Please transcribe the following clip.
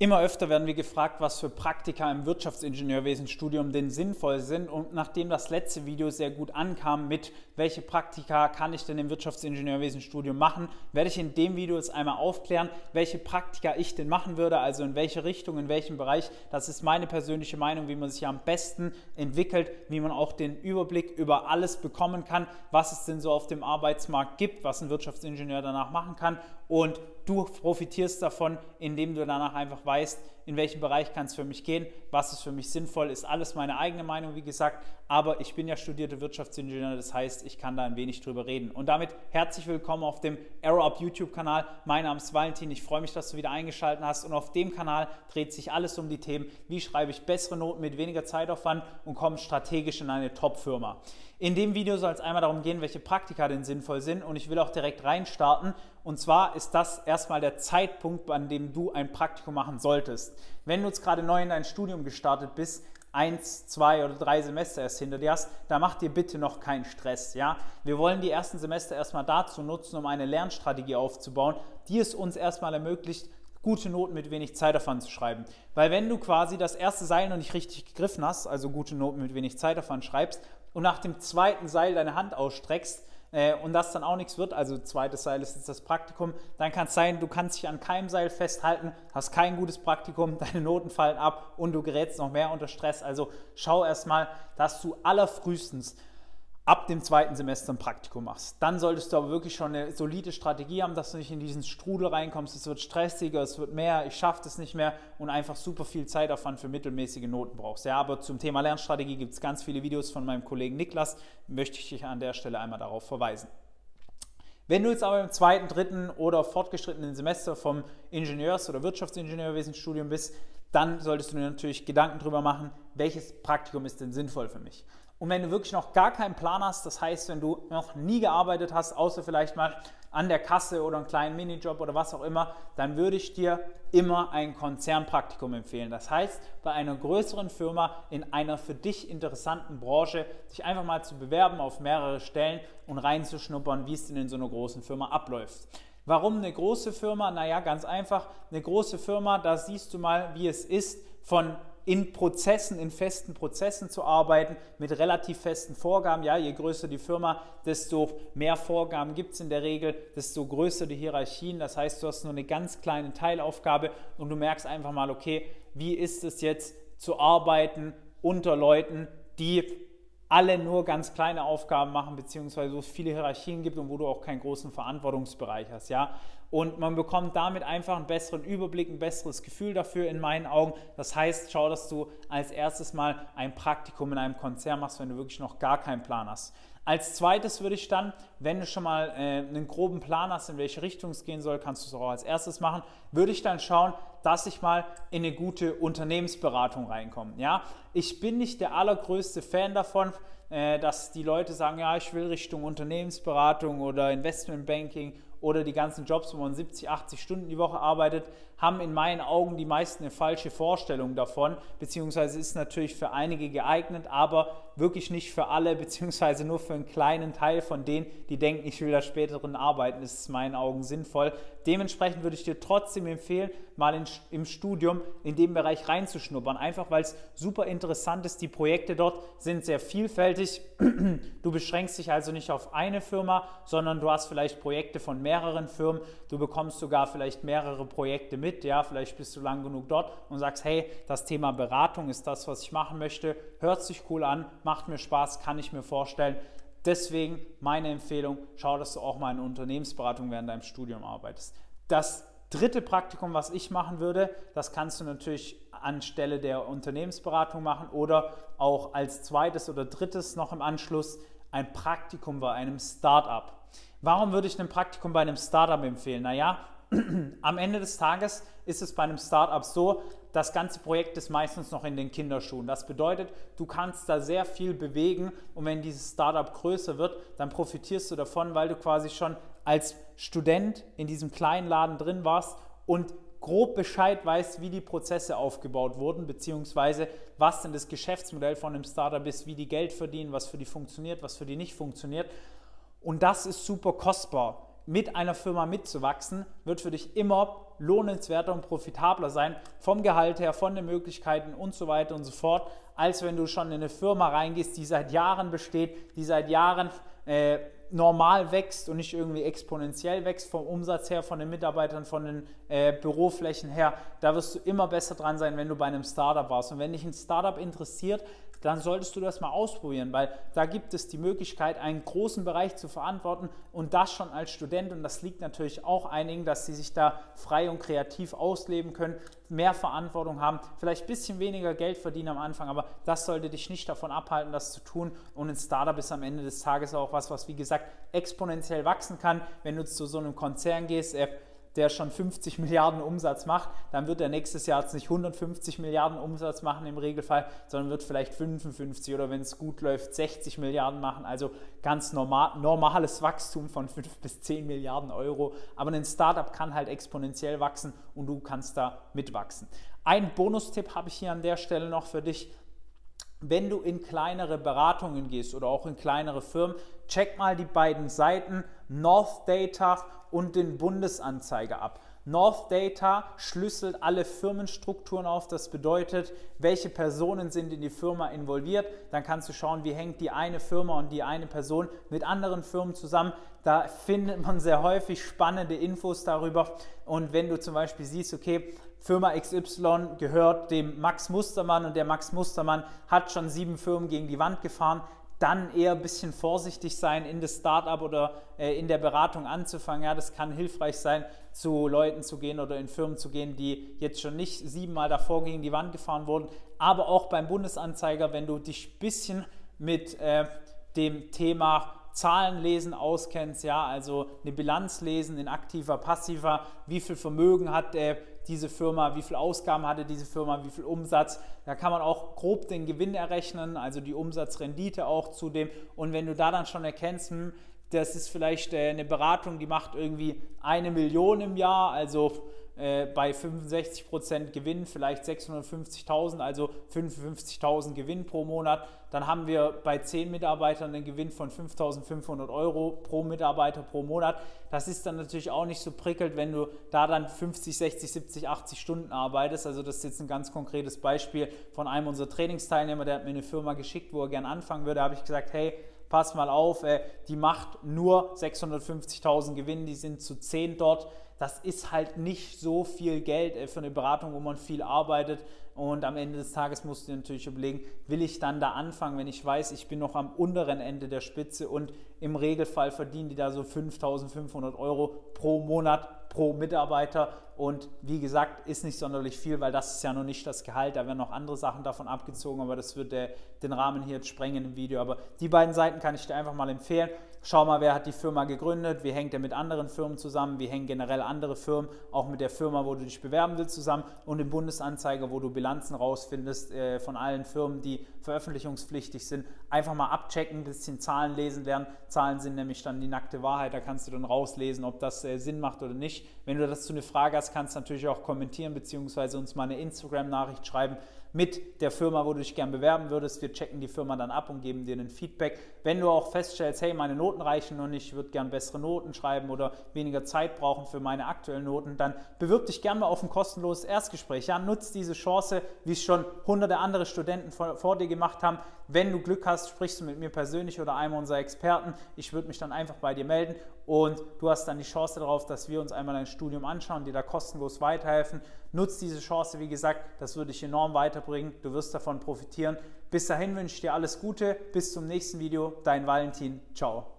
Immer öfter werden wir gefragt, was für Praktika im Wirtschaftsingenieurwesenstudium denn sinnvoll sind. Und nachdem das letzte Video sehr gut ankam mit, welche Praktika kann ich denn im Wirtschaftsingenieurwesenstudium machen, werde ich in dem Video jetzt einmal aufklären, welche Praktika ich denn machen würde, also in welche Richtung, in welchem Bereich. Das ist meine persönliche Meinung, wie man sich am besten entwickelt, wie man auch den Überblick über alles bekommen kann, was es denn so auf dem Arbeitsmarkt gibt, was ein Wirtschaftsingenieur danach machen kann. Und du profitierst davon, indem du danach einfach weißt, in welchem Bereich kann es für mich gehen, was ist für mich sinnvoll, ist alles meine eigene Meinung, wie gesagt, aber ich bin ja studierter Wirtschaftsingenieur, das heißt, ich kann da ein wenig drüber reden. Und damit herzlich willkommen auf dem Arrow Up YouTube-Kanal. Mein Name ist Valentin, ich freue mich, dass du wieder eingeschaltet hast und auf dem Kanal dreht sich alles um die Themen, wie schreibe ich bessere Noten mit weniger Zeitaufwand und komme strategisch in eine Top-Firma. In dem Video soll es einmal darum gehen, welche Praktika denn sinnvoll sind und ich will auch direkt reinstarten. Und zwar ist das erstmal der Zeitpunkt, an dem du ein Praktikum machen solltest. Wenn du jetzt gerade neu in dein Studium gestartet bist, eins, zwei oder drei Semester erst hinter dir hast, da mach dir bitte noch keinen Stress. Ja? Wir wollen die ersten Semester erstmal dazu nutzen, um eine Lernstrategie aufzubauen, die es uns erstmal ermöglicht, gute Noten mit wenig Zeitaufwand zu schreiben. Weil wenn du quasi das erste Seil noch nicht richtig gegriffen hast, also gute Noten mit wenig Zeitaufwand schreibst und nach dem zweiten Seil deine Hand ausstreckst, äh, und das dann auch nichts wird, also zweites Seil ist jetzt das Praktikum, dann kann es sein, du kannst dich an keinem Seil festhalten, hast kein gutes Praktikum, deine Noten fallen ab und du gerätst noch mehr unter Stress. Also schau erstmal, dass du allerfrühestens ab dem zweiten Semester ein Praktikum machst. Dann solltest du aber wirklich schon eine solide Strategie haben, dass du nicht in diesen Strudel reinkommst. Es wird stressiger, es wird mehr, ich schaffe das nicht mehr und einfach super viel Zeitaufwand für mittelmäßige Noten brauchst. Ja, aber zum Thema Lernstrategie gibt es ganz viele Videos von meinem Kollegen Niklas. Möchte ich dich an der Stelle einmal darauf verweisen. Wenn du jetzt aber im zweiten, dritten oder fortgeschrittenen Semester vom Ingenieurs- oder Wirtschaftsingenieurwesenstudium bist, dann solltest du dir natürlich Gedanken darüber machen, welches Praktikum ist denn sinnvoll für mich. Und wenn du wirklich noch gar keinen Plan hast, das heißt, wenn du noch nie gearbeitet hast, außer vielleicht mal an der Kasse oder einen kleinen Minijob oder was auch immer, dann würde ich dir immer ein Konzernpraktikum empfehlen. Das heißt, bei einer größeren Firma in einer für dich interessanten Branche, dich einfach mal zu bewerben auf mehrere Stellen und reinzuschnuppern, wie es denn in so einer großen Firma abläuft. Warum eine große Firma? Naja, ganz einfach. Eine große Firma, da siehst du mal, wie es ist, von in Prozessen, in festen Prozessen zu arbeiten, mit relativ festen Vorgaben. Ja, je größer die Firma, desto mehr Vorgaben gibt es in der Regel, desto größer die Hierarchien. Das heißt, du hast nur eine ganz kleine Teilaufgabe und du merkst einfach mal, okay, wie ist es jetzt zu arbeiten unter Leuten, die alle nur ganz kleine Aufgaben machen, beziehungsweise wo es viele Hierarchien gibt und wo du auch keinen großen Verantwortungsbereich hast, ja. Und man bekommt damit einfach einen besseren Überblick, ein besseres Gefühl dafür in meinen Augen. Das heißt, schau, dass du als erstes mal ein Praktikum in einem Konzern machst, wenn du wirklich noch gar keinen Plan hast. Als zweites würde ich dann, wenn du schon mal äh, einen groben Plan hast, in welche Richtung es gehen soll, kannst du es auch als erstes machen, würde ich dann schauen, dass ich mal in eine gute Unternehmensberatung reinkomme. Ja? Ich bin nicht der allergrößte Fan davon, äh, dass die Leute sagen, ja, ich will Richtung Unternehmensberatung oder Investmentbanking oder die ganzen Jobs, wo man 70, 80 Stunden die Woche arbeitet, haben in meinen Augen die meisten eine falsche Vorstellung davon, beziehungsweise ist natürlich für einige geeignet, aber wirklich nicht für alle, beziehungsweise nur für einen kleinen Teil von denen, die denken, ich will da später drin arbeiten, ist es in meinen Augen sinnvoll. Dementsprechend würde ich dir trotzdem empfehlen, mal in, im Studium in dem Bereich reinzuschnuppern, einfach weil es super interessant ist. Die Projekte dort sind sehr vielfältig. Du beschränkst dich also nicht auf eine Firma, sondern du hast vielleicht Projekte von mehreren Firmen. Du bekommst sogar vielleicht mehrere Projekte mit mit, ja, vielleicht bist du lang genug dort und sagst, hey, das Thema Beratung ist das, was ich machen möchte, hört sich cool an, macht mir Spaß, kann ich mir vorstellen. Deswegen meine Empfehlung, schau, dass du auch mal in Unternehmensberatung während deinem Studium arbeitest. Das dritte Praktikum, was ich machen würde, das kannst du natürlich anstelle der Unternehmensberatung machen oder auch als zweites oder drittes noch im Anschluss ein Praktikum bei einem Startup. Warum würde ich ein Praktikum bei einem Startup empfehlen? Naja, am Ende des Tages ist es bei einem Startup so, das ganze Projekt ist meistens noch in den Kinderschuhen. Das bedeutet, du kannst da sehr viel bewegen und wenn dieses Startup größer wird, dann profitierst du davon, weil du quasi schon als Student in diesem kleinen Laden drin warst und grob Bescheid weißt, wie die Prozesse aufgebaut wurden, beziehungsweise was denn das Geschäftsmodell von einem Startup ist, wie die Geld verdienen, was für die funktioniert, was für die nicht funktioniert. Und das ist super kostbar mit einer Firma mitzuwachsen, wird für dich immer lohnenswerter und profitabler sein, vom Gehalt her, von den Möglichkeiten und so weiter und so fort, als wenn du schon in eine Firma reingehst, die seit Jahren besteht, die seit Jahren äh, normal wächst und nicht irgendwie exponentiell wächst vom Umsatz her, von den Mitarbeitern, von den äh, Büroflächen her. Da wirst du immer besser dran sein, wenn du bei einem Startup warst. Und wenn dich ein Startup interessiert, dann solltest du das mal ausprobieren, weil da gibt es die Möglichkeit, einen großen Bereich zu verantworten und das schon als Student. Und das liegt natürlich auch einigen, dass sie sich da frei und kreativ ausleben können, mehr Verantwortung haben, vielleicht ein bisschen weniger Geld verdienen am Anfang, aber das sollte dich nicht davon abhalten, das zu tun. Und ein Startup ist am Ende des Tages auch was, was wie gesagt exponentiell wachsen kann. Wenn du zu so einem Konzern gehst, äh, der schon 50 Milliarden Umsatz macht, dann wird er nächstes Jahr jetzt nicht 150 Milliarden Umsatz machen im Regelfall, sondern wird vielleicht 55 oder wenn es gut läuft 60 Milliarden machen. Also ganz normal, normales Wachstum von 5 bis 10 Milliarden Euro. Aber ein Startup kann halt exponentiell wachsen und du kannst da mitwachsen. Ein Bonustipp habe ich hier an der Stelle noch für dich wenn du in kleinere Beratungen gehst oder auch in kleinere Firmen, check mal die beiden Seiten North Data und den Bundesanzeiger ab. North Data schlüsselt alle Firmenstrukturen auf. Das bedeutet, welche Personen sind in die Firma involviert. Dann kannst du schauen, wie hängt die eine Firma und die eine Person mit anderen Firmen zusammen. Da findet man sehr häufig spannende Infos darüber. Und wenn du zum Beispiel siehst, okay, Firma XY gehört dem Max Mustermann und der Max Mustermann hat schon sieben Firmen gegen die Wand gefahren, dann eher ein bisschen vorsichtig sein, in das Startup oder äh, in der Beratung anzufangen. Ja, das kann hilfreich sein, zu Leuten zu gehen oder in Firmen zu gehen, die jetzt schon nicht siebenmal davor gegen die Wand gefahren wurden. Aber auch beim Bundesanzeiger, wenn du dich ein bisschen mit äh, dem Thema Zahlenlesen auskennst, ja, also eine Bilanz lesen in aktiver, passiver, wie viel Vermögen hat äh, diese Firma, wie viel Ausgaben hatte diese Firma, wie viel Umsatz. Da kann man auch grob den Gewinn errechnen, also die Umsatzrendite auch zu dem. Und wenn du da dann schon erkennst, hm, das ist vielleicht äh, eine Beratung, die macht irgendwie eine Million im Jahr, also äh, bei 65% Gewinn vielleicht 650.000, also 55.000 Gewinn pro Monat. Dann haben wir bei 10 Mitarbeitern einen Gewinn von 5.500 Euro pro Mitarbeiter pro Monat. Das ist dann natürlich auch nicht so prickelnd, wenn du da dann 50, 60, 70, 80 Stunden arbeitest. Also das ist jetzt ein ganz konkretes Beispiel von einem unserer Trainingsteilnehmer, der hat mir eine Firma geschickt, wo er gerne anfangen würde. Da habe ich gesagt, hey, pass mal auf, äh, die macht nur 650.000 Gewinn, die sind zu 10 dort das ist halt nicht so viel Geld äh, für eine Beratung, wo man viel arbeitet. Und am Ende des Tages musst du dir natürlich überlegen, will ich dann da anfangen, wenn ich weiß, ich bin noch am unteren Ende der Spitze und im Regelfall verdienen die da so 5500 Euro pro Monat pro Mitarbeiter. Und wie gesagt, ist nicht sonderlich viel, weil das ist ja noch nicht das Gehalt. Da werden noch andere Sachen davon abgezogen, aber das wird der, den Rahmen hier jetzt sprengen im Video. Aber die beiden Seiten kann ich dir einfach mal empfehlen. Schau mal, wer hat die Firma gegründet, wie hängt er mit anderen Firmen zusammen, wie hängen generell andere Firmen, auch mit der Firma, wo du dich bewerben willst, zusammen und im Bundesanzeiger, wo du Bilanzen rausfindest äh, von allen Firmen, die veröffentlichungspflichtig sind. Einfach mal abchecken, ein bisschen Zahlen lesen lernen. Zahlen sind nämlich dann die nackte Wahrheit, da kannst du dann rauslesen, ob das äh, Sinn macht oder nicht. Wenn du dazu eine Frage hast, kannst du natürlich auch kommentieren bzw. uns mal eine Instagram-Nachricht schreiben mit der Firma, wo du dich gern bewerben würdest. Wir checken die Firma dann ab und geben dir ein Feedback. Wenn du auch feststellst, hey, meine Noten reichen noch nicht, ich würde gern bessere Noten schreiben oder weniger Zeit brauchen für meine aktuellen Noten, dann bewirb dich gerne mal auf ein kostenloses Erstgespräch. Ja, nutz diese Chance, wie es schon hunderte andere Studenten vor, vor dir gemacht haben. Wenn du Glück hast, sprichst du mit mir persönlich oder einem unserer Experten. Ich würde mich dann einfach bei dir melden und du hast dann die Chance darauf, dass wir uns einmal dein Studium anschauen, dir da kostenlos weiterhelfen. Nutz diese Chance, wie gesagt, das würde dich enorm weiterbringen. Du wirst davon profitieren. Bis dahin wünsche ich dir alles Gute. Bis zum nächsten Video. Dein Valentin. Ciao.